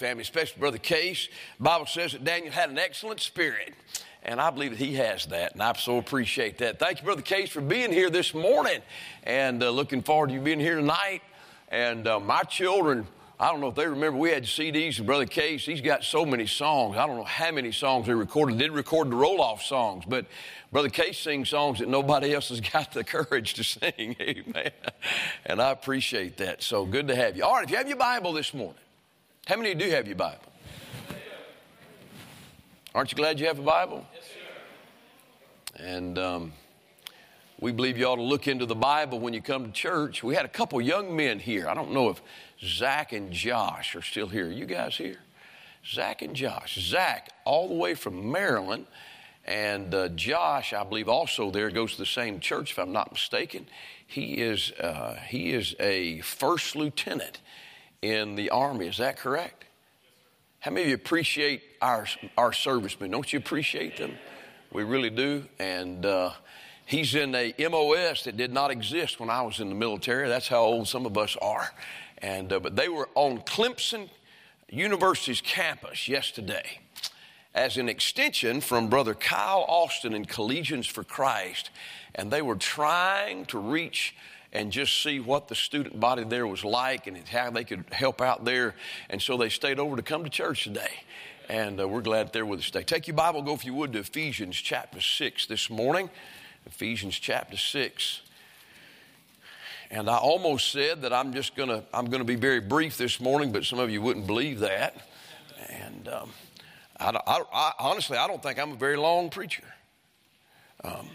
family, especially Brother Case. The Bible says that Daniel had an excellent spirit. And I believe that he has that, and I so appreciate that. Thank you, Brother Case, for being here this morning, and uh, looking forward to you being here tonight. And uh, my children, I don't know if they remember, we had CDs and Brother Case, he's got so many songs. I don't know how many songs they recorded. They did record the roll off songs, but Brother Case sings songs that nobody else has got the courage to sing. Amen. And I appreciate that. So good to have you. All right, if you have your Bible this morning, how many do have your Bible? Aren't you glad you have a Bible? Yes, sir. And um, we believe you ought to look into the Bible when you come to church. We had a couple young men here. I don't know if Zach and Josh are still here. Are you guys here? Zach and Josh. Zach, all the way from Maryland, and uh, Josh, I believe, also there goes to the same church, if I'm not mistaken. He is uh, he is a first lieutenant in the army. Is that correct? How many of you appreciate our, our servicemen? Don't you appreciate them? We really do. And uh, he's in a MOS that did not exist when I was in the military. That's how old some of us are. And, uh, but they were on Clemson University's campus yesterday as an extension from Brother Kyle Austin and Collegians for Christ. And they were trying to reach and just see what the student body there was like and how they could help out there. And so they stayed over to come to church today. And uh, we're glad they're with us today. Take your Bible, go if you would to Ephesians chapter 6 this morning. Ephesians chapter 6. And I almost said that I'm just gonna I'm gonna be very brief this morning, but some of you wouldn't believe that. And um, I, I, I, honestly, I don't think I'm a very long preacher. Um,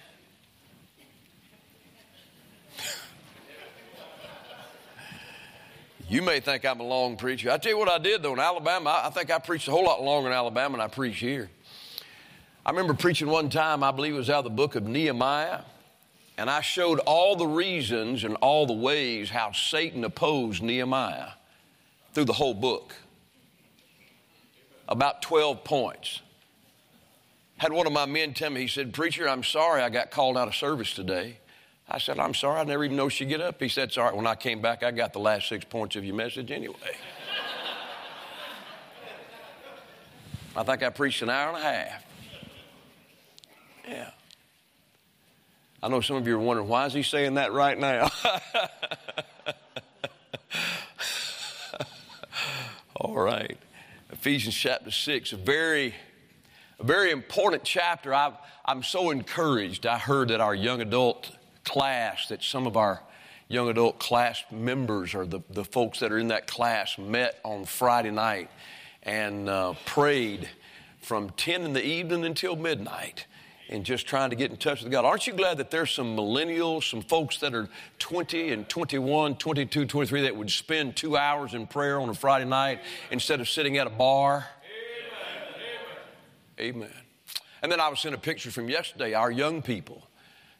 You may think I'm a long preacher. I tell you what I did though in Alabama. I think I preached a whole lot longer in Alabama than I preach here. I remember preaching one time, I believe it was out of the book of Nehemiah, and I showed all the reasons and all the ways how Satan opposed Nehemiah through the whole book. About 12 points. Had one of my men tell me, he said, Preacher, I'm sorry I got called out of service today. I said, I'm sorry, I never even know she'd get up. He said, Sorry. When I came back, I got the last six points of your message anyway. I think I preached an hour and a half. Yeah. I know some of you are wondering, why is he saying that right now? All right. Ephesians chapter 6, a very, a very important chapter. i am so encouraged. I heard that our young adult class that some of our young adult class members or the, the folks that are in that class met on Friday night and uh, prayed from 10 in the evening until midnight and just trying to get in touch with God. Aren't you glad that there's some millennials, some folks that are 20 and 21, 22, 23 that would spend two hours in prayer on a Friday night instead of sitting at a bar? Amen. Amen. And then I was sent a picture from yesterday, our young people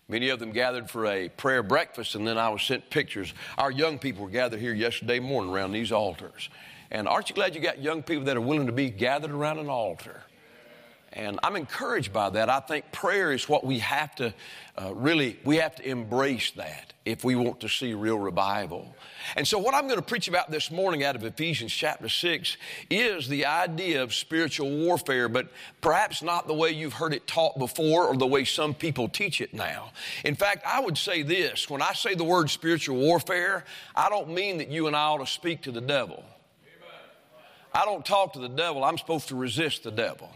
Many of them gathered for a prayer breakfast, and then I was sent pictures. Our young people were gathered here yesterday morning around these altars. And aren't you glad you got young people that are willing to be gathered around an altar? And I'm encouraged by that. I think prayer is what we have to uh, really, we have to embrace that if we want to see real revival. And so, what I'm going to preach about this morning out of Ephesians chapter 6 is the idea of spiritual warfare, but perhaps not the way you've heard it taught before or the way some people teach it now. In fact, I would say this when I say the word spiritual warfare, I don't mean that you and I ought to speak to the devil. I don't talk to the devil, I'm supposed to resist the devil.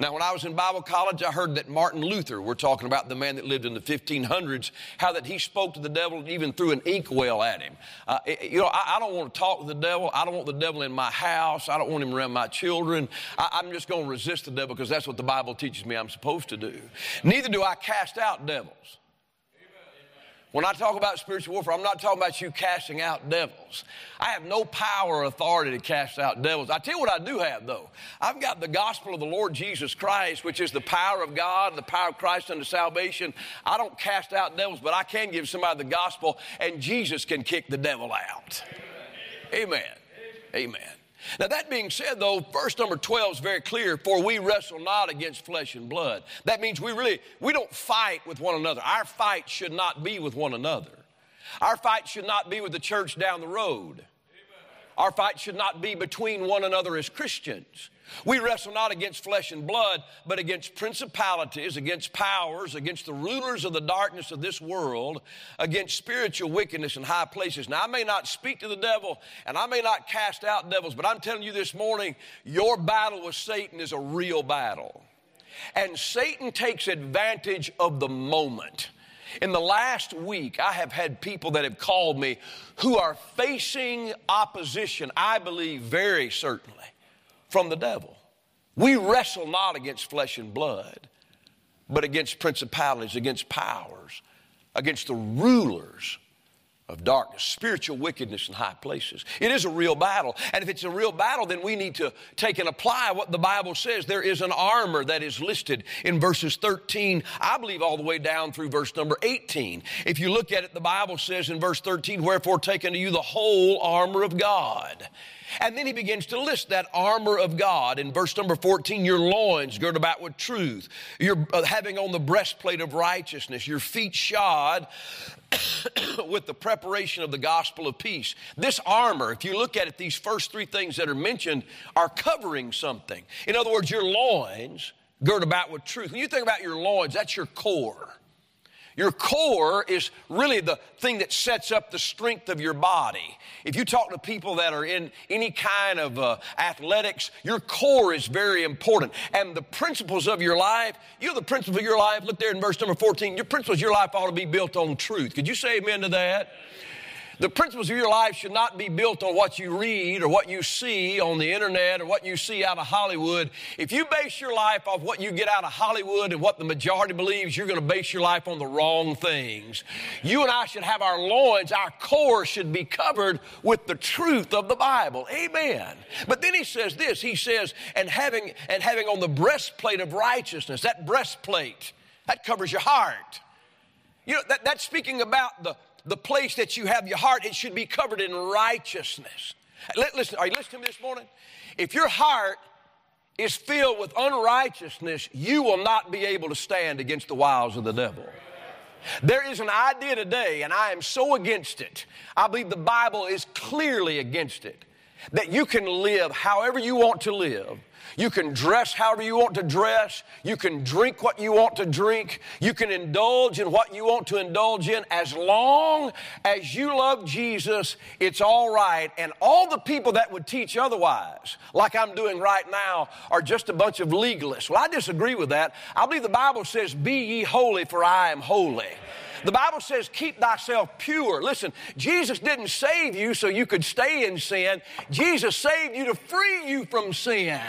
Now, when I was in Bible college, I heard that Martin Luther, we're talking about the man that lived in the 1500s, how that he spoke to the devil and even threw an inkwell at him. Uh, you know, I, I, don't want to talk to the devil. I don't want the devil in my house. I don't want him around my children. I, I'm just going to resist the devil because that's what the Bible teaches me I'm supposed to do. Neither do I cast out devils. When I talk about spiritual warfare, I'm not talking about you casting out devils. I have no power or authority to cast out devils. I tell you what I do have, though. I've got the gospel of the Lord Jesus Christ, which is the power of God, the power of Christ unto salvation. I don't cast out devils, but I can give somebody the gospel, and Jesus can kick the devil out. Amen. Amen. Now, that being said, though, verse number 12 is very clear for we wrestle not against flesh and blood. That means we really, we don't fight with one another. Our fight should not be with one another. Our fight should not be with the church down the road. Our fight should not be between one another as Christians. We wrestle not against flesh and blood, but against principalities, against powers, against the rulers of the darkness of this world, against spiritual wickedness in high places. Now, I may not speak to the devil and I may not cast out devils, but I'm telling you this morning, your battle with Satan is a real battle. And Satan takes advantage of the moment. In the last week, I have had people that have called me who are facing opposition, I believe very certainly, from the devil. We wrestle not against flesh and blood, but against principalities, against powers, against the rulers of darkness, spiritual wickedness in high places. It is a real battle. And if it's a real battle, then we need to take and apply what the Bible says. There is an armor that is listed in verses 13, I believe, all the way down through verse number 18. If you look at it, the Bible says in verse 13, Wherefore take unto you the whole armor of God and then he begins to list that armor of God in verse number 14 your loins girt about with truth, you're uh, having on the breastplate of righteousness, your feet shod with the preparation of the gospel of peace. This armor, if you look at it, these first three things that are mentioned are covering something. In other words, your loins girt about with truth. When you think about your loins, that's your core. Your core is really the thing that sets up the strength of your body. If you talk to people that are in any kind of uh, athletics, your core is very important. And the principles of your life, you know the principle of your life, look there in verse number 14, your principles of your life ought to be built on truth. Could you say amen to that? The principles of your life should not be built on what you read or what you see on the internet or what you see out of Hollywood. If you base your life off what you get out of Hollywood and what the majority believes, you're going to base your life on the wrong things. You and I should have our loins, our core should be covered with the truth of the Bible. Amen. But then he says this, he says, and having and having on the breastplate of righteousness, that breastplate, that covers your heart. You know, that, that's speaking about the, the place that you have your heart, it should be covered in righteousness. Listen, are you listening to me this morning? If your heart is filled with unrighteousness, you will not be able to stand against the wiles of the devil. There is an idea today, and I am so against it. I believe the Bible is clearly against it. That you can live however you want to live you can dress however you want to dress. You can drink what you want to drink. You can indulge in what you want to indulge in. As long as you love Jesus, it's all right. And all the people that would teach otherwise, like I'm doing right now, are just a bunch of legalists. Well, I disagree with that. I believe the Bible says, Be ye holy, for I am holy. The Bible says, keep thyself pure. Listen, Jesus didn't save you so you could stay in sin. Jesus saved you to free you from sin.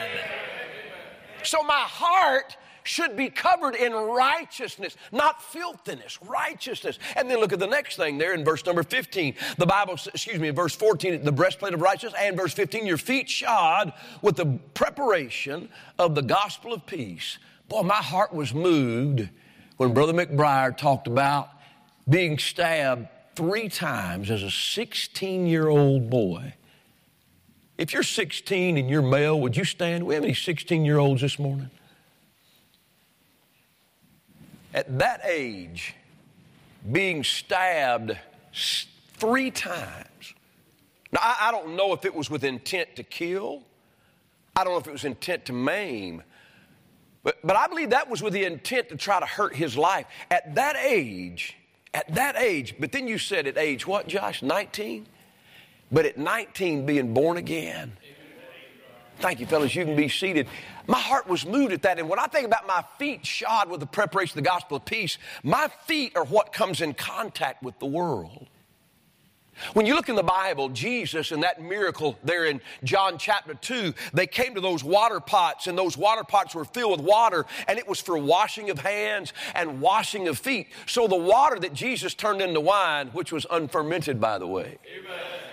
So my heart should be covered in righteousness, not filthiness, righteousness. And then look at the next thing there in verse number 15. The Bible, excuse me, in verse 14, the breastplate of righteousness, and verse 15, your feet shod with the preparation of the gospel of peace. Boy, my heart was moved when Brother McBriar talked about being stabbed three times as a 16 year old boy. If you're 16 and you're male, would you stand? We have any 16 year olds this morning? At that age, being stabbed three times. Now, I, I, don't know if it was with intent to kill, I don't know if it was intent to maim, but, but I believe that was with the intent to try to hurt his life. At that age, at that age, but then you said at age what, Josh? 19? But at 19, being born again. Thank you, fellas. You can be seated. My heart was moved at that. And when I think about my feet shod with the preparation of the gospel of peace, my feet are what comes in contact with the world. When you look in the Bible, Jesus and that miracle there in John chapter 2, they came to those water pots, and those water pots were filled with water, and it was for washing of hands and washing of feet. So the water that Jesus turned into wine, which was unfermented, by the way. Amen.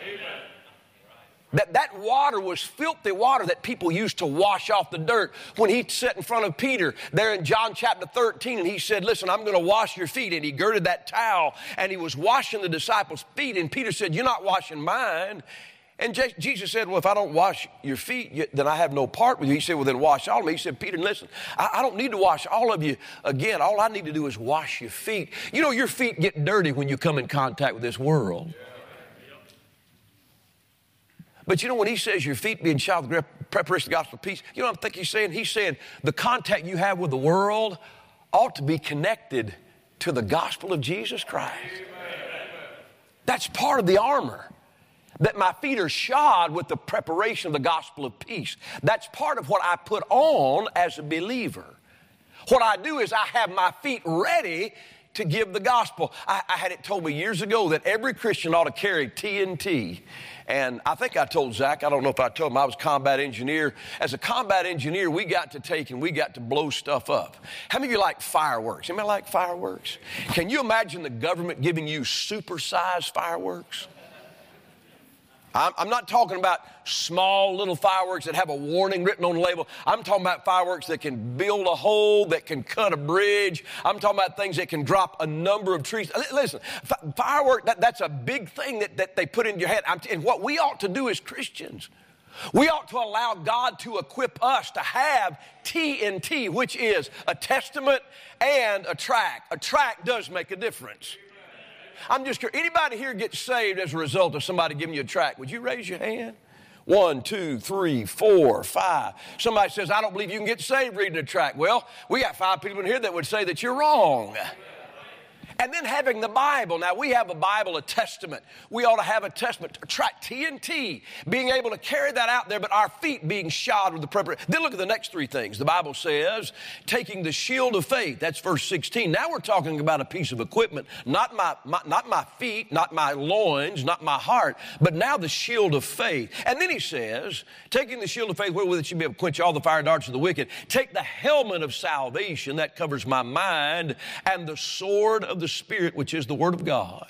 That, that water was filthy water that people used to wash off the dirt. When he sat in front of Peter there in John chapter 13 and he said, Listen, I'm going to wash your feet. And he girded that towel and he was washing the disciples' feet. And Peter said, You're not washing mine. And Jesus said, Well, if I don't wash your feet, then I have no part with you. He said, Well, then wash all of me. He said, Peter, listen, I, I, don't need to wash all of you again. All I need to do is wash your feet. You know, your feet get dirty when you come in contact with this world. But you know, when he says your feet being shod with preparation of the gospel of peace, you know what I think he's saying? He's saying the contact you have with the world ought to be connected to the gospel of Jesus Christ. That's part of the armor. That my feet are shod with the preparation of the gospel of peace. That's part of what I put on as a believer. What I do is I have my feet ready to give the gospel. I, I, had it told me years ago that every Christian ought to carry TNT. And I think I told Zach, I don't know if I told him, I was combat engineer. As a combat engineer, we got to take and we got to blow stuff up. How many of you like fireworks? Anybody like fireworks? Can you imagine the government giving you supersized fireworks? I'm, not talking about small little fireworks that have a warning written on the label. I'm talking about fireworks that can build a hole, that can cut a bridge. I'm talking about things that can drop a number of trees. Listen, firework, that, that's a big thing that, that they put in your head. and what we ought to do as Christians, we ought to allow God to equip us to have TNT, which is a testament and a tract. A tract does make a difference. I'm just curious. Anybody here get saved as a result of somebody giving you a tract? Would you raise your hand? One, two, three, four, five. Somebody says, I don't believe you can get saved reading a tract. Well, we got five people in here that would say that you're wrong. And then having the Bible. Now, we have a Bible, a testament. We ought to have a testament, tract TNT, being able to carry that out there, but our feet being shod with the preparation. Then look at the next three things. The Bible says, taking the shield of faith. That's verse 16. Now we're talking about a piece of equipment, not my, my not my feet, not my loins, not my heart, but now the shield of faith. And then he says, taking the shield of faith, wherewith it should be able to quench all the fire darts of the wicked. Take the helmet of salvation, that covers my mind, and the sword of the the Spirit, which is the Word of God.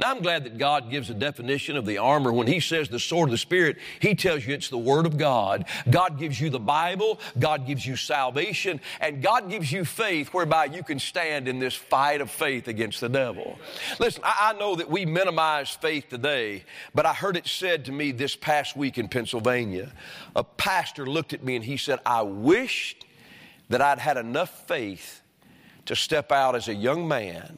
Now, I'm glad that God gives a definition of the armor. When He says the sword of the Spirit, He tells you it's the Word of God. God gives you the Bible, God gives you salvation, and God gives you faith whereby you can stand in this fight of faith against the devil. Listen, I, I know that we minimize faith today, but I heard it said to me this past week in Pennsylvania. A pastor looked at me and he said, I wished that I'd had enough faith to step out as a young man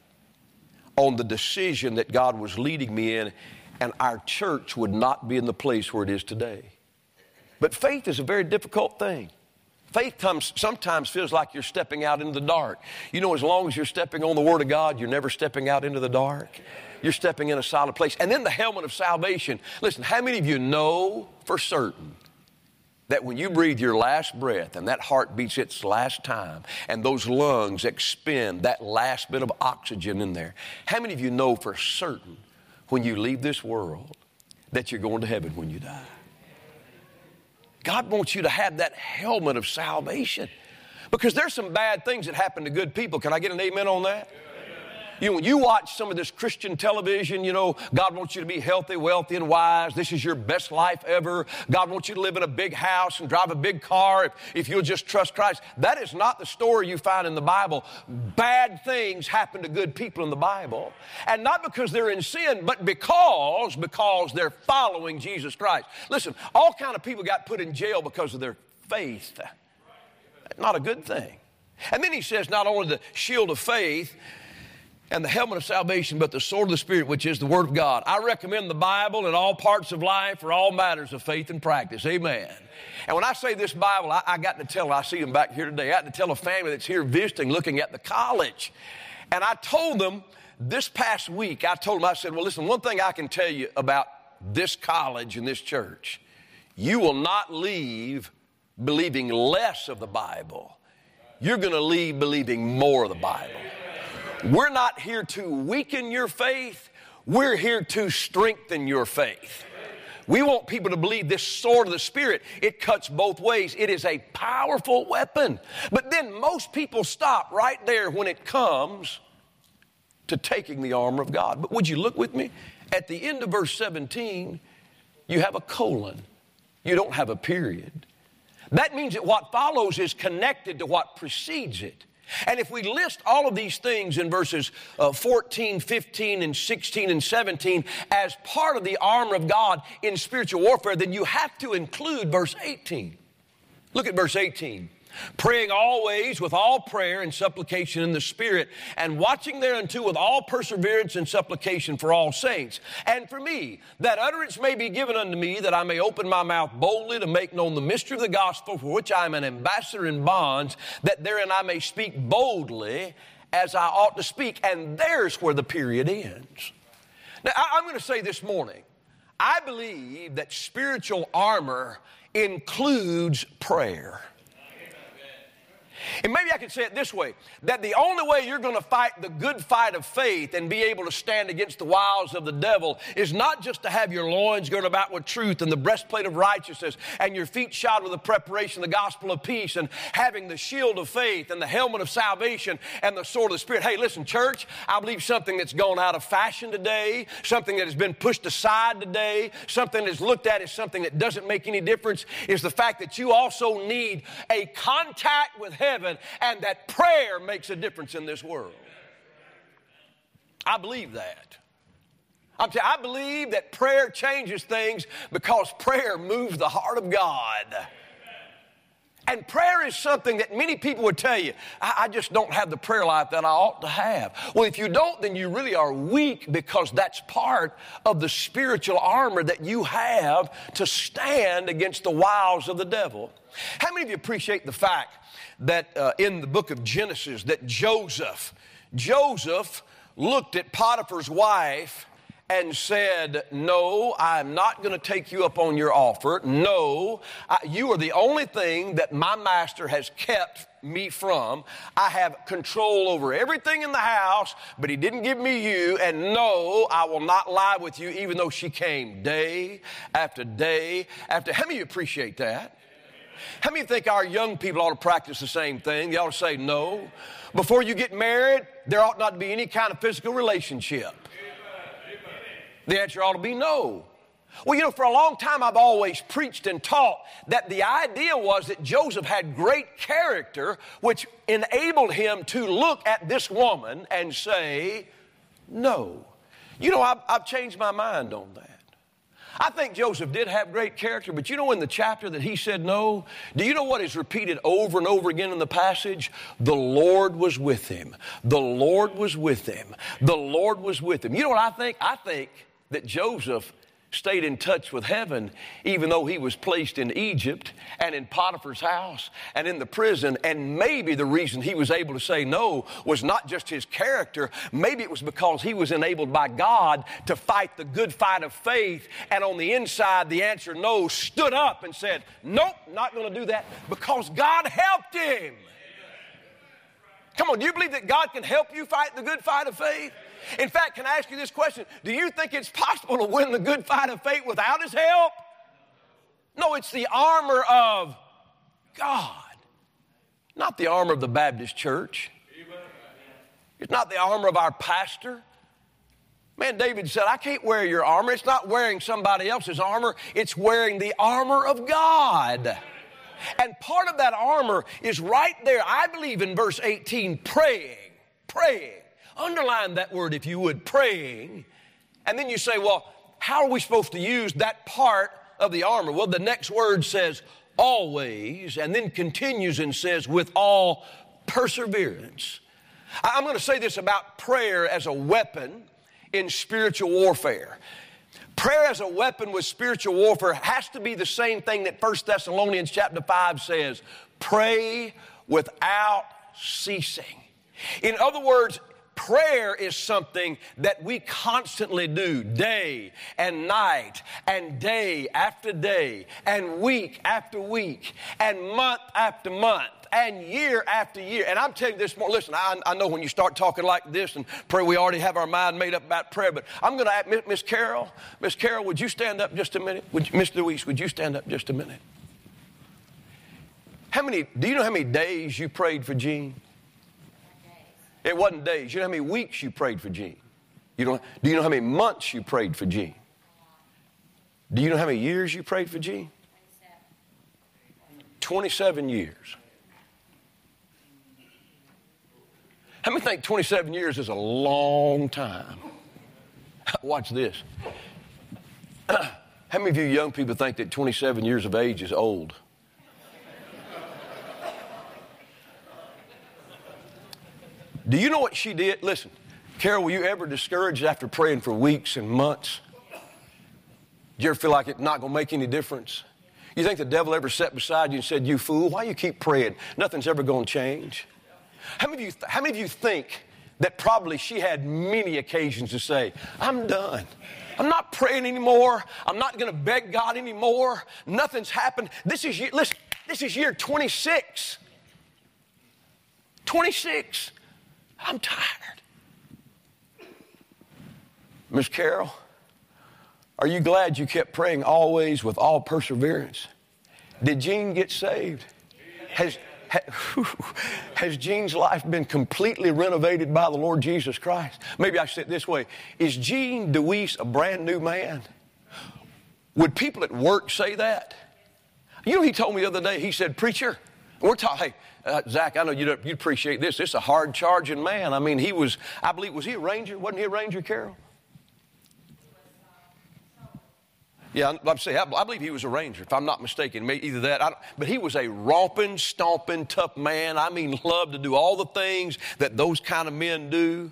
on the decision that God was leading me in, and our church would not be in the place where it is today. But faith is a very difficult thing. Faith comes, sometimes feels like you're stepping out into the dark. You know, as long as you're stepping on the Word of God, you're never stepping out into the dark. You're stepping in a solid place. And then the helmet of salvation. Listen, how many of you know for certain that when you breathe your last breath and that heart beats its last time and those lungs expend that last bit of oxygen in there, how many of you know for certain when you leave this world that you're going to heaven when you die? God wants you to have that helmet of salvation because there's some bad things that happen to good people. Can I get an amen on that? You know, you watch some of this Christian television, you know, God wants you to be healthy, wealthy, and wise. This is your best life ever. God wants you to live in a big house and drive a big car if, if you'll just trust Christ. That is not the story you find in the Bible. Bad things happen to good people in the Bible. And not because they're in sin, but because, because they're following Jesus Christ. Listen, all kind of people got put in jail because of their faith. Not a good thing. And then he says not only the shield of faith, and the helmet of salvation, but the sword of the Spirit, which is the Word of God. I recommend the Bible in all parts of life for all matters of faith and practice. Amen. And when I say this Bible, I, I got to tell, I see them back here today, I got to tell a family that's here visiting, looking at the college. And I told them this past week, I told them, I said, well, listen, one thing I can tell you about this college and this church, you will not leave believing less of the Bible. You're going to leave believing more of the Bible. We're not here to weaken your faith, we're here to strengthen your faith. We want people to believe this sword of the Spirit. It cuts both ways. It is a powerful weapon. But then most people stop right there when it comes to taking the armor of God. But would you look with me? At the end of verse 17, you have a colon, you don't have a period. That means that what follows is connected to what precedes it. And if we list all of these things in verses uh, 14, 15, and 16 and 17 as part of the armor of God in spiritual warfare, then you have to include verse 18. Look at verse 18. Praying always with all prayer and supplication in the Spirit, and watching thereunto with all perseverance and supplication for all saints. And for me, that utterance may be given unto me, that I may open my mouth boldly to make known the mystery of the gospel, for which I am an ambassador in bonds, that therein I may speak boldly as I ought to speak. And there's where the period ends. Now, I'm going to say this morning, I believe that spiritual armor includes prayer. And maybe I could say it this way that the only way you're going to fight the good fight of faith and be able to stand against the wiles of the devil is not just to have your loins girded about with truth and the breastplate of righteousness and your feet shod with the preparation of the gospel of peace and having the shield of faith and the helmet of salvation and the sword of the Spirit. Hey, listen, church, I believe something that's gone out of fashion today, something that has been pushed aside today, something that's looked at as something that doesn't make any difference is the fact that you also need a contact with heaven heaven and that prayer makes a difference in this world. I believe that. I'm telling I believe that prayer changes things because prayer moves the heart of God. And prayer is something that many people would tell you, I, I, just don't have the prayer life that I ought to have. Well, if you don't, then you really are weak because that's part of the spiritual armor that you have to stand against the wiles of the devil. How many of you appreciate the fact that uh, in the book of Genesis that Joseph, Joseph looked at Potiphar's wife and said, No, I'm not going to take you up on your offer. No, I, you are the only thing that my master has kept me from. I have control over everything in the house, but he didn't give me you. And no, I will not lie with you, even though she came day after day after. How many of you appreciate that? How many think our young people ought to practice the same thing? They ought to say no. Before you get married, there ought not to be any kind of physical relationship. The answer ought to be no. Well, you know, for a long time I've always preached and taught that the idea was that Joseph had great character, which enabled him to look at this woman and say, no. You know, I've, I've changed my mind on that. I think Joseph did have great character, but you know in the chapter that he said no? Do you know what is repeated over and over again in the passage? The Lord was with him. The Lord was with him. The Lord was with him. You know what I think? I think that Joseph stayed in touch with heaven, even though he was placed in Egypt and in Potiphar's house and in the prison. And maybe the reason he was able to say no was not just his character, maybe it was because he was enabled by God to fight the good fight of faith. And on the inside, the answer no stood up and said, Nope, not going to do that because God helped him. Come on, do you believe that God can help you fight the good fight of faith? In fact, can I ask you this question? Do you think it's possible to win the good fight of faith without His help? No, it's the armor of God, not the armor of the Baptist church. It's not the armor of our pastor. Man, David said, I can't wear your armor. It's not wearing somebody else's armor, it's wearing the armor of God. And part of that armor is right there, I believe, in verse 18 praying, praying. Underline that word if you would, praying. And then you say, well, how are we supposed to use that part of the armor? Well, the next word says always, and then continues and says with all perseverance. I'm going to say this about prayer as a weapon in spiritual warfare. Prayer as a weapon with spiritual warfare has to be the same thing that 1 Thessalonians chapter 5 says pray without ceasing. In other words, Prayer is something that we constantly do day and night and day after day and week after week and month after month and year after year. And I'm telling you this more. Listen, I, I know when you start talking like this and pray, we already have our mind made up about prayer. But I'm going to ask Miss Carol. Miss Carol, would you stand up just a minute? Would Miss Louise, would you stand up just a minute? How many? Do you know how many days you prayed for Jean? It wasn't days. You know how many weeks you prayed for Jean? You don't, do you know how many months you prayed for Jean? Do you know how many years you prayed for Jean? 27 years. How many think 27 years is a long time? Watch this. How many of you young people think that 27 years of age is old? Do you know what she did? Listen, Carol, were you ever discouraged after praying for weeks and months? Do you ever feel like it's not going to make any difference? You think the devil ever sat beside you and said, You fool, why you keep praying? Nothing's ever going to change. How many, of you, how many of you think that probably she had many occasions to say, I'm done. I'm not praying anymore. I'm not going to beg God anymore. Nothing's happened. This is year, listen, this is year 26. 26. I'm tired. Miss Carol, are you glad you kept praying always with all perseverance? Did Jean get saved? Has, has Jean's life been completely renovated by the Lord Jesus Christ? Maybe I should say it this way Is Jean Deweese a brand new man? Would people at work say that? You know, he told me the other day, he said, Preacher, we're talking, hey, uh, Zach, I know you'd, you'd appreciate this. This is a hard charging man. I mean, he was, I believe, was he a ranger? Wasn't he a ranger, Carol? Yeah, I'm saying, I believe he was a ranger, if I'm not mistaken. Either that, but he was a romping, stomping, tough man. I mean, loved to do all the things that those kind of men do.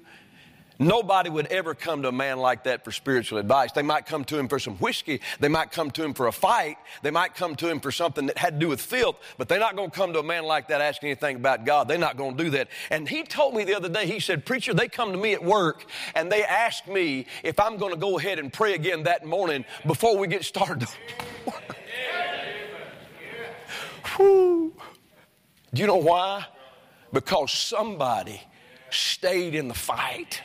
Nobody would ever come to a man like that for spiritual advice. They might come to him for some whiskey. They might come to him for a fight. They might come to him for something that had to do with filth, but they're not going to come to a man like that asking anything about God. They're not going to do that. And he told me the other day, he said, Preacher, they come to me at work and they ask me if I'm going to go ahead and pray again that morning before we get started. Do you know why? Because somebody stayed in the fight.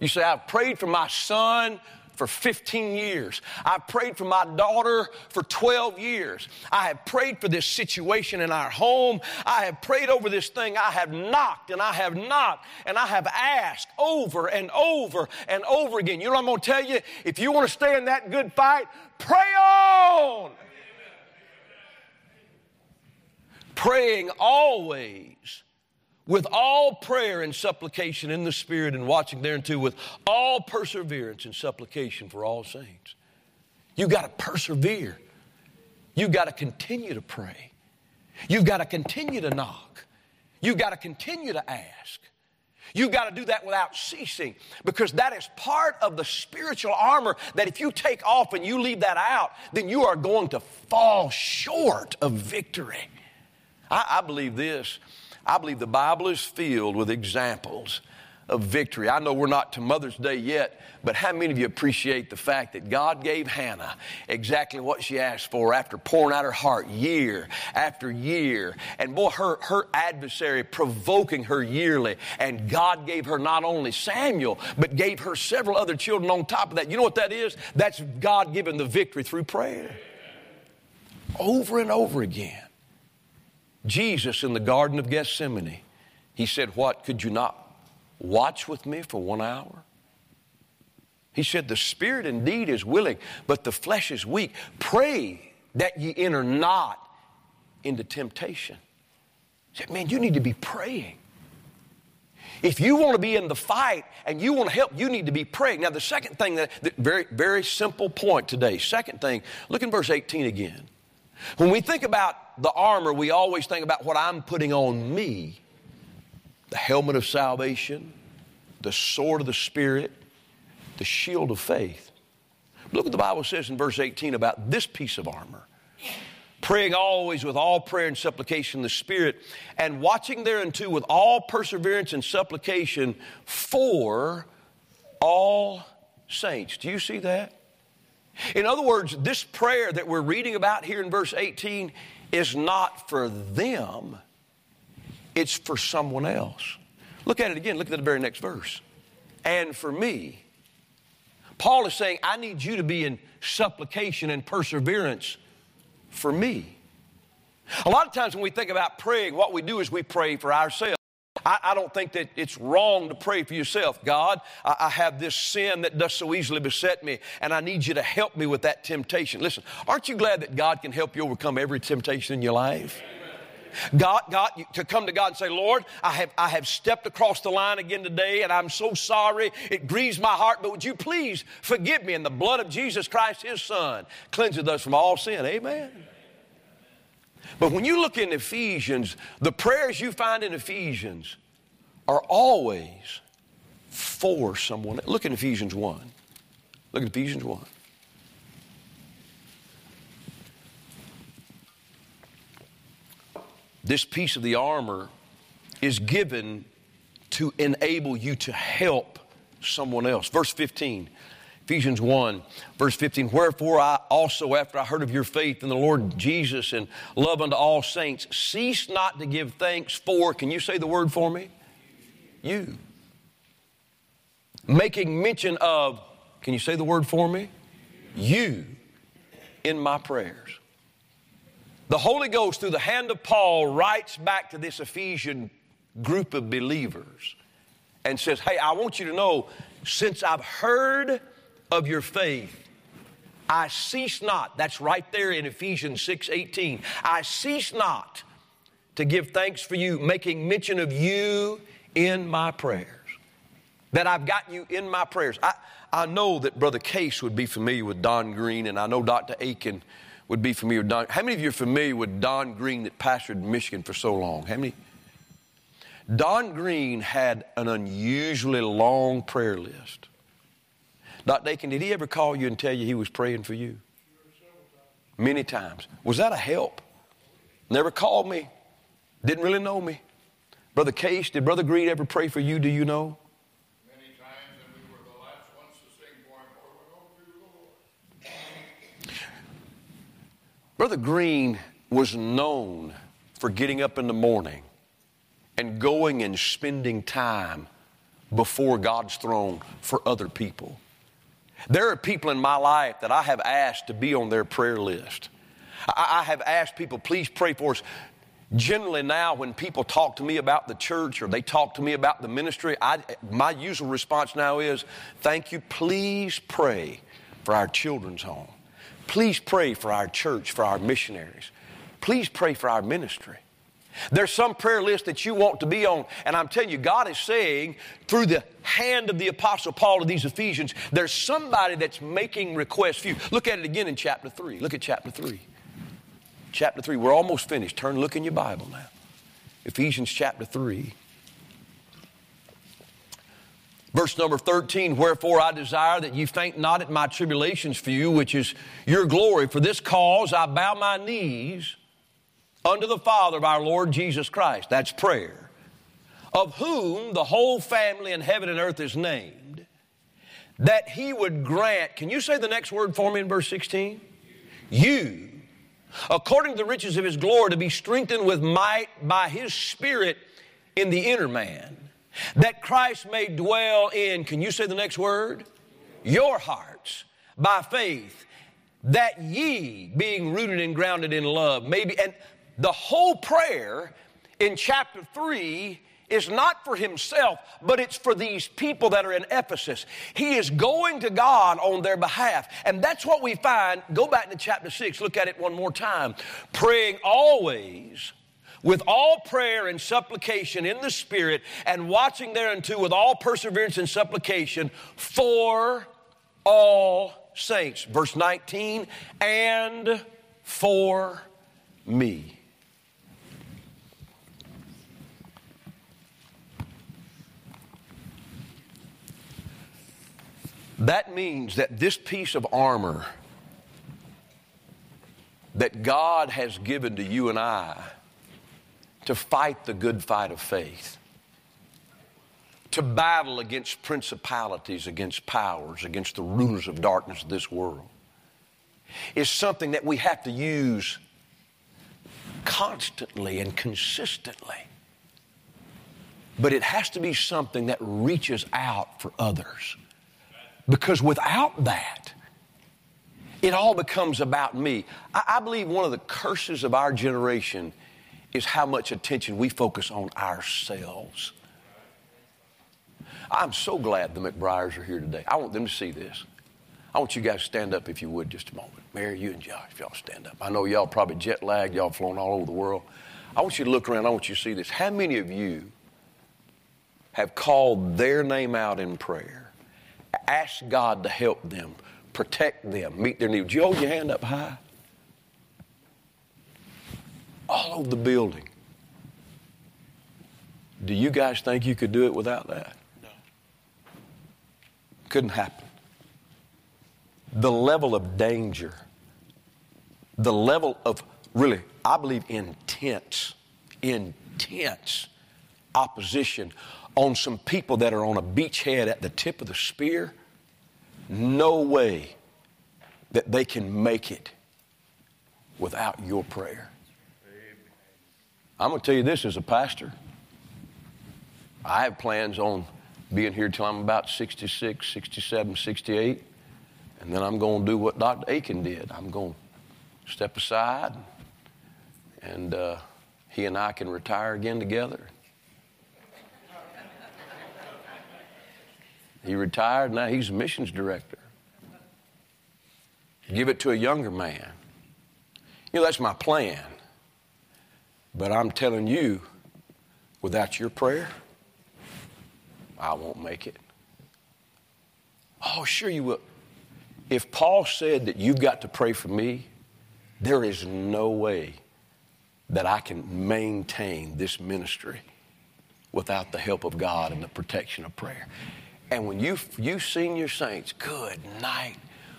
You say, I've prayed for my son for 15 years. I've prayed for my daughter for 12 years. I have prayed for this situation in our home. I have prayed over this thing. I have knocked and I have knocked and I have asked over and over and over again. You know what I'm going to tell you? If you want to stay in that good fight, pray on. Praying always with all prayer and supplication in the Spirit and watching thereunto with all perseverance and supplication for all saints. You've got to persevere. You've got to continue to pray. You've got to continue to knock. You've got to continue to ask. You've got to do that without ceasing because that is part of the spiritual armor that if you take off and you leave that out, then you are going to fall short of victory. I, I believe this I believe the Bible is filled with examples of victory. I know we're not to Mother's Day yet, but how many of you appreciate the fact that God gave Hannah exactly what she asked for after pouring out her heart year after year? And boy, her, her adversary provoking her yearly. And God gave her not only Samuel, but gave her several other children on top of that. You know what that is? That's God giving the victory through prayer. Over and over again. Jesus in the Garden of Gethsemane, he said, What? Could you not watch with me for one hour? He said, The spirit indeed is willing, but the flesh is weak. Pray that ye enter not into temptation. He said, Man, you need to be praying. If you want to be in the fight and you want to help, you need to be praying. Now, the second thing that, that very, very simple point today. Second thing, look in verse 18 again. When we think about the armor, we always think about what I'm putting on me the helmet of salvation, the sword of the Spirit, the shield of faith. Look what the Bible says in verse 18 about this piece of armor. Praying always with all prayer and supplication in the Spirit, and watching thereunto with all perseverance and supplication for all saints. Do you see that? In other words, this prayer that we're reading about here in verse 18 is not for them, it's for someone else. Look at it again. Look at the very next verse. And for me, Paul is saying, I need you to be in supplication and perseverance for me. A lot of times when we think about praying, what we do is we pray for ourselves. I, I, don't think that it's wrong to pray for yourself. God, I, I, have this sin that does so easily beset me, and I need you to help me with that temptation. Listen, aren't you glad that God can help you overcome every temptation in your life? God, God, to come to God and say, Lord, I have, I have stepped across the line again today and I'm so sorry. It grieves my heart, but would you please forgive me? And the blood of Jesus Christ, His Son, cleanses us from all sin. Amen. But when you look in Ephesians, the prayers you find in Ephesians are always for someone. Look at Ephesians 1. Look at Ephesians 1. This piece of the armor is given to enable you to help someone else. Verse 15. Ephesians 1, verse 15, wherefore I also, after I heard of your faith in the Lord Jesus and love unto all saints, cease not to give thanks for, can you say the word for me? You. Making mention of, can you say the word for me? You in my prayers. The Holy Ghost, through the hand of Paul, writes back to this Ephesian group of believers and says, Hey, I want you to know, since I've heard of your faith. I cease not, that's right there in Ephesians 6 18. I cease not to give thanks for you, making mention of you in my prayers. That I've got you in my prayers. I, I know that Brother Case would be familiar with Don Green, and I know Dr. Aiken would be familiar with Don. How many of you are familiar with Don Green that pastored Michigan for so long? How many? Don Green had an unusually long prayer list. Dr. Aiken, did he ever call you and tell you he was praying for you? Many times. Was that a help? Never called me. Didn't really know me. Brother Case, did Brother Green ever pray for you? Do you know? Many times, and we were the last ones to sing for him, Lord. Brother Green was known for getting up in the morning and going and spending time before God's throne for other people. There are people in my life that I have asked to be on their prayer list. I, I have asked people, please pray for us. Generally, now when people talk to me about the church or they talk to me about the ministry, I, my usual response now is, Thank you. Please pray for our children's home. Please pray for our church, for our missionaries. Please pray for our ministry. There's some prayer list that you want to be on, and I'm telling you, God is saying through the hand of the Apostle Paul to these Ephesians, there's somebody that's making requests for you. Look at it again in chapter 3. Look at chapter 3. Chapter 3. We're almost finished. Turn look in your Bible now. Ephesians chapter 3. Verse number 13, wherefore I desire that you faint not at my tribulations for you, which is your glory. For this cause I bow my knees unto the Father of our Lord Jesus Christ. That's prayer. Of whom the whole family in heaven and earth is named, that he would grant, can you say the next word for me in verse 16? You, according to the riches of his glory, to be strengthened with might by his Spirit in the inner man, that Christ may dwell in, can you say the next word? Your hearts by faith, that ye, being rooted and grounded in love, maybe, and the whole prayer in chapter 3 is not for himself, but it's for these people that are in Ephesus. He is going to God on their behalf. And that's what we find. Go back to chapter 6, look at it one more time. Praying always with all prayer and supplication in the Spirit, and watching thereunto with all perseverance and supplication for all saints. Verse 19, and for me. That means that this piece of armor that God has given to you and I to fight the good fight of faith, to battle against principalities, against powers, against the rulers of darkness of this world, is something that we have to use constantly and consistently. But it has to be something that reaches out for others. Because without that, it all becomes about me. I, I, believe one of the curses of our generation is how much attention we focus on ourselves. I'm so glad the McBriars are here today. I want them to see this. I want you guys to stand up if you would just a moment. Mary, you and Josh, y'all stand up. I know y'all probably jet lagged, y'all flown all over the world. I want you to look around, I want you to see this. How many of you have called their name out in prayer? Ask God to help them, protect them, meet their needs. You hold your hand up high? All over the building. Do you guys think you could do it without that? No. Couldn't happen. The level of danger, the level of really, I believe, intense, intense opposition on some people that are on a beachhead at the tip of the spear, no way that they can make it without your prayer. I'm going to tell you this as a pastor. I have plans on being here till I'm about 66, 67, 68. And then I'm going to do what Dr. Aiken did. I'm going to step aside, and uh, he and I can retire again together. He retired, now he's a missions director. Give it to a younger man. You know, that's my plan. But I'm telling you, without your prayer, I won't make it. Oh, sure you will. If Paul said that you've got to pray for me, there is no way that I can maintain this ministry without the help of God and the protection of prayer. And when you you senior saints, good night.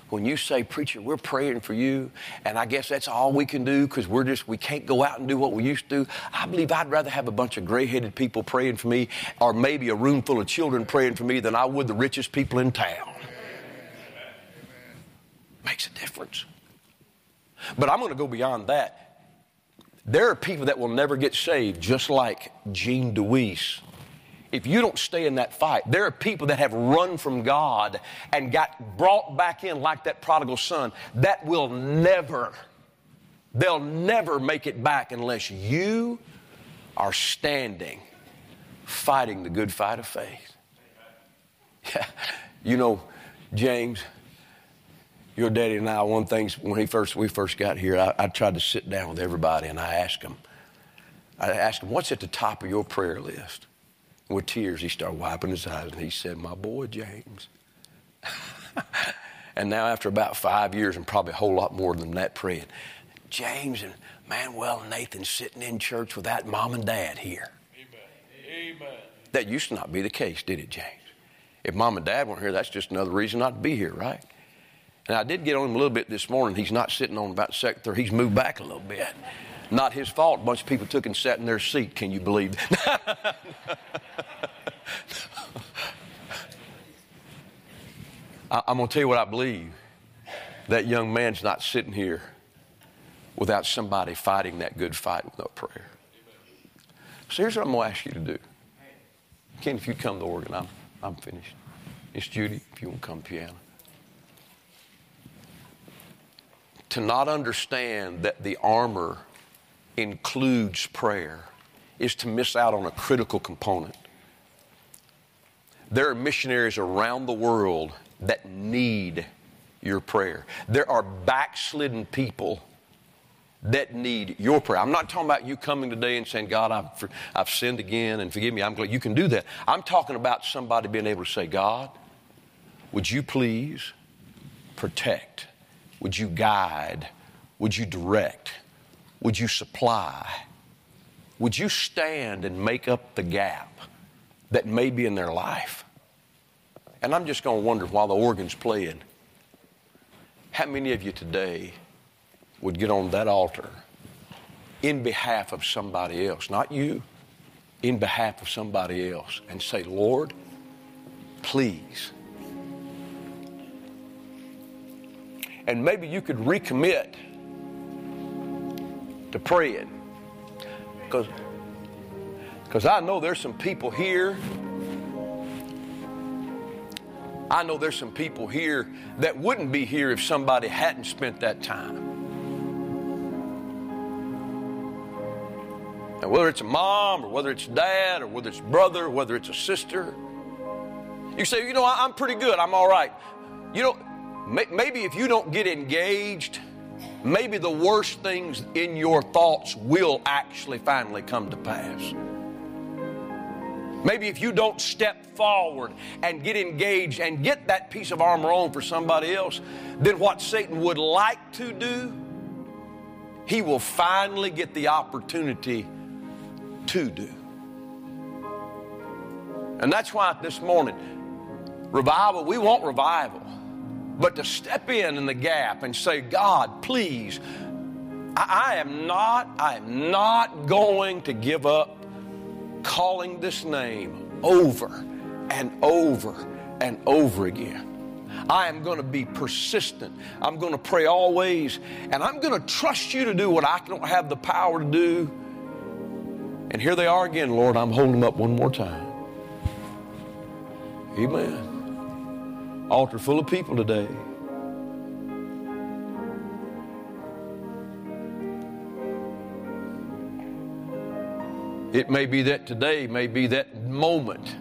When you say, preacher, we're praying for you, and I guess that's all we can do because we're just we can't go out and do what we used to. I believe I'd rather have a bunch of gray-headed people praying for me, or maybe a room full of children praying for me, than I would the richest people in town. Makes a difference. But I'm going to go beyond that. There are people that will never get saved, just like Jean DeWeese if you don't stay in that fight, there are people that have run from God and got brought back in like that prodigal son that will never, they'll never make it back unless you are standing fighting the good fight of faith. Yeah. You know, James, your daddy and I, one thing, when he first, we first got here, I, I tried to sit down with everybody and I asked them, I asked them, what's at the top of your prayer list? With tears, he started wiping his eyes and he said, My boy James. and now, after about five years, and probably a whole lot more than that, praying, James and Manuel and Nathan sitting in church without mom and dad here. Amen. Amen. That used to not be the case, did it, James? If mom and dad weren't here, that's just another reason not to be here, right? And I did get on him a little bit this morning. He's not sitting on about second third. He's moved back a little bit. Not his fault. A bunch of people took and sat in their seat. Can you believe? I'm going to tell you what I believe. That young man's not sitting here without somebody fighting that good fight with no prayer. So here's what I'm going to ask you to do. Ken, if you come to organ, I'm, I'm finished. It's Judy, if you want to come piano. To not understand that the armor includes prayer is to miss out on a critical component. There are missionaries around the world that need your prayer. There are backslidden people that need your prayer. I'm not talking about you coming today and saying, God, I've, I've sinned again and forgive me. I'm glad you can do that. I'm talking about somebody being able to say, God, would you please protect? Would you guide? Would you direct? Would you supply? Would you stand and make up the gap that may be in their life? And I'm just going to wonder while the organ's playing, how many of you today would get on that altar in behalf of somebody else, not you, in behalf of somebody else, and say, Lord, please. And maybe you could recommit to praying. Because because I know there's some people here. I know there's some people here that wouldn't be here if somebody hadn't spent that time. And whether it's a mom or whether it's dad or whether it's brother or whether it's a sister, you say, you know, I'm pretty good. I'm all right. You know, maybe if you don't get engaged maybe the worst things in your thoughts will actually finally come to pass. Maybe if you don't step forward and get engaged and get that piece of armor on for somebody else, then what Satan would like to do, he will finally get the opportunity to do. And that's why this morning, revival, we want revival. But to step in in the gap and say, God, please, I, am not, I am not going to give up calling this name over and over and over again. I am going to be persistent. I'm going to pray always. And I'm going to trust you to do what I don't have the power to do. And here they are again, Lord. I'm holding them up one more time. Amen. Altar full of people today. It may be that today may be that moment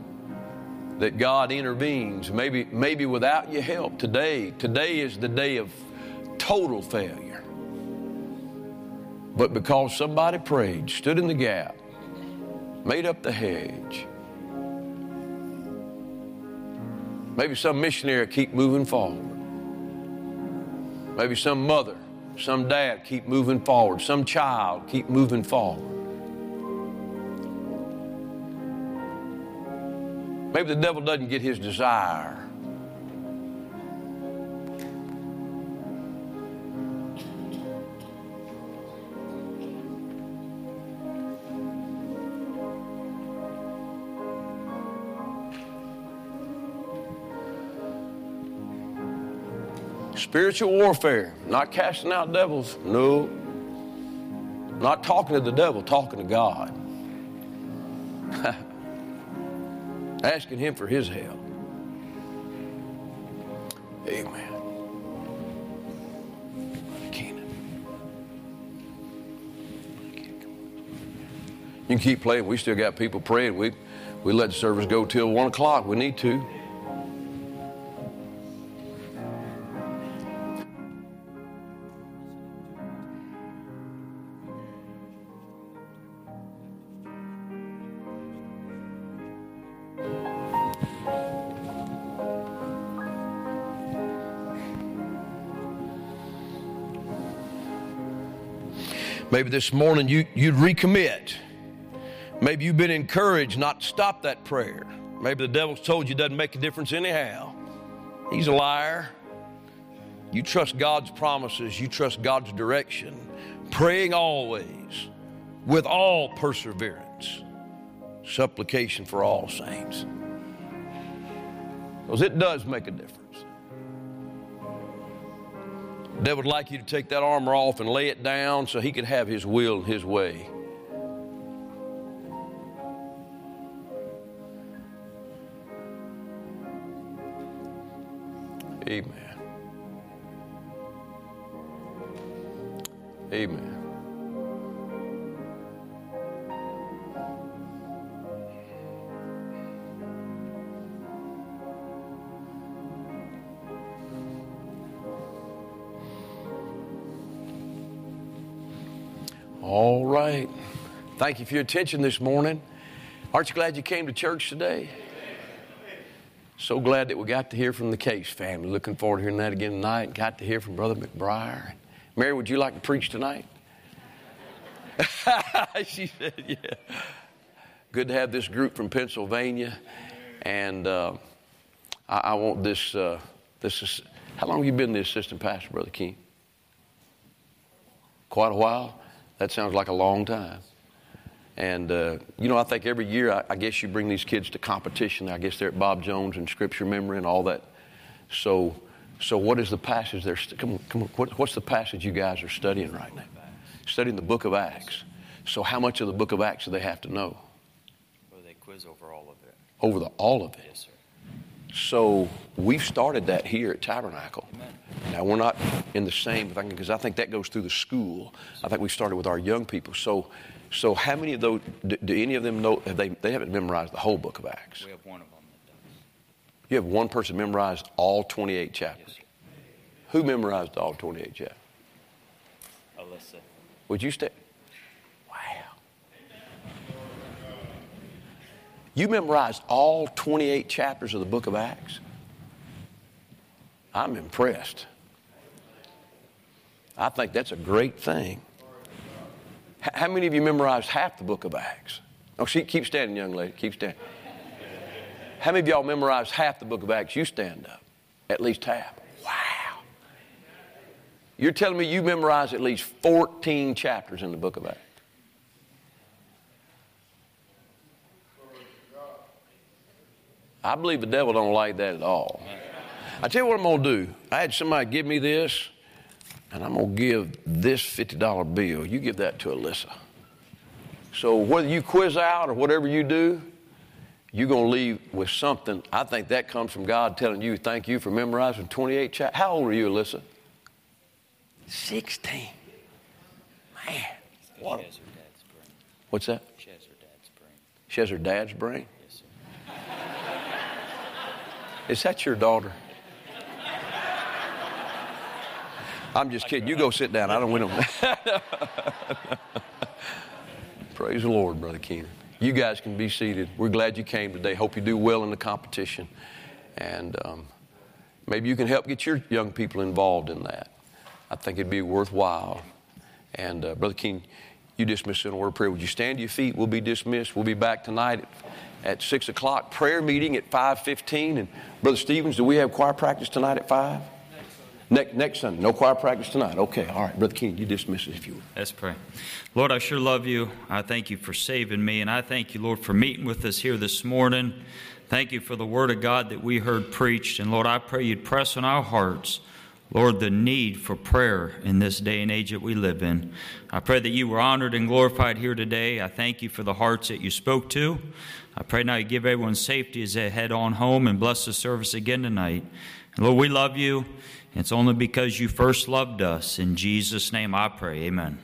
that God intervenes. Maybe, maybe without your help, today, today is the day of total failure. But because somebody prayed, stood in the gap, made up the hedge, maybe some missionary keep moving forward. Maybe some mother, some dad keep moving forward. Some child keep moving forward. Maybe the devil doesn't get his desire. Spiritual warfare, not casting out devils, no. Not talking to the devil, talking to God. asking Him for His help. Amen. You can keep playing. We still got people praying. We, we let the service go till 1 o'clock. We need to. Maybe this morning you, you'd recommit. Maybe you've been encouraged not to stop that prayer. Maybe the devil's told you it doesn't make a difference anyhow. He's a liar. You trust God's promises, you trust God's direction, praying always with all perseverance, supplication for all saints. Because it does make a difference. Devil would like you to take that armor off and lay it down so he could have his will his way. Amen. Amen. Thank you for your attention this morning. Aren't you glad you came to church today? So glad that we got to hear from the Case family. Looking forward to hearing that again tonight. Got to hear from Brother McBriar. Mary, would you like to preach tonight? she said, yeah. Good to have this group from Pennsylvania. And uh, I, I, want this, uh, this is, how long have you been the assistant pastor, Brother King? Quite a while? That sounds like a long time. And, uh, you know, I think every year, I, I, guess you bring these kids to competition. I guess they're at Bob Jones and Scripture Memory and all that. So, so what is the passage they're, st- come on, come on, what, what's the passage you guys are studying right now? Studying the book of Acts. So how much of the book of Acts do they have to know? Well, they quiz over all of it. Over the, all of it? Yes, sir. So we've started that here at Tabernacle. Amen. Now we're not in the same thing because I think that goes through the school. I think we started with our young people. So, so how many of those do, do any of them know? Have they they haven't memorized the whole book of Acts? We have one of them that does. You have one person memorized all 28 chapters. Yes. Who memorized all 28 chapters? Alyssa. Would you stay? Wow. You memorized all 28 chapters of the book of Acts? I'm impressed. I think that's a great thing. How many of you memorized half the book of Acts? Oh, she, keep standing, young lady. Keep standing. How many of y'all memorized half the book of Acts? You stand up. At least half. Wow. You're telling me you memorized at least 14 chapters in the book of Acts. I believe the devil don't like that at all. I tell you what I'm gonna do. I had somebody give me this, and I'm gonna give this $50 bill. You give that to Alyssa. So whether you quiz out or whatever you do, you're going to leave with something. I think that comes from God telling you, thank you for memorizing 28 chapters. How old are you, Alyssa? 16. Man. What? What's that? She has her dad's brain. She has her dad's brain? Yes, sir. Is that your daughter? I'm just kidding. You go sit down. I don't win them. Praise the Lord, Brother Keenan. You guys can be seated. We're glad you came today. Hope you do well in the competition. And um, maybe you can help get your young people involved in that. I think it'd be worthwhile. And uh, Brother King, you dismiss in a word of prayer. Would you stand to your feet? We'll be dismissed. We'll be back tonight at, at 6 o'clock. Prayer meeting at 5.15. And Brother Stevens, do we have choir practice tonight at 5? Next, next Sunday. No choir practice tonight. Okay, all right. Brother King, you dismiss it if you would. Let's pray. Lord, I sure love you. I thank you for saving me, and I thank you, Lord, for meeting with us here this morning. Thank you for the word of God that we heard preached. And Lord, I pray you'd press on our hearts, Lord, the need for prayer in this day and age that we live in. I pray that you were honored and glorified here today. I thank you for the hearts that you spoke to. I pray now you give everyone safety as they head on home and bless the service again tonight. And Lord, we love you. It's only because you first loved us. In Jesus' name I pray. Amen.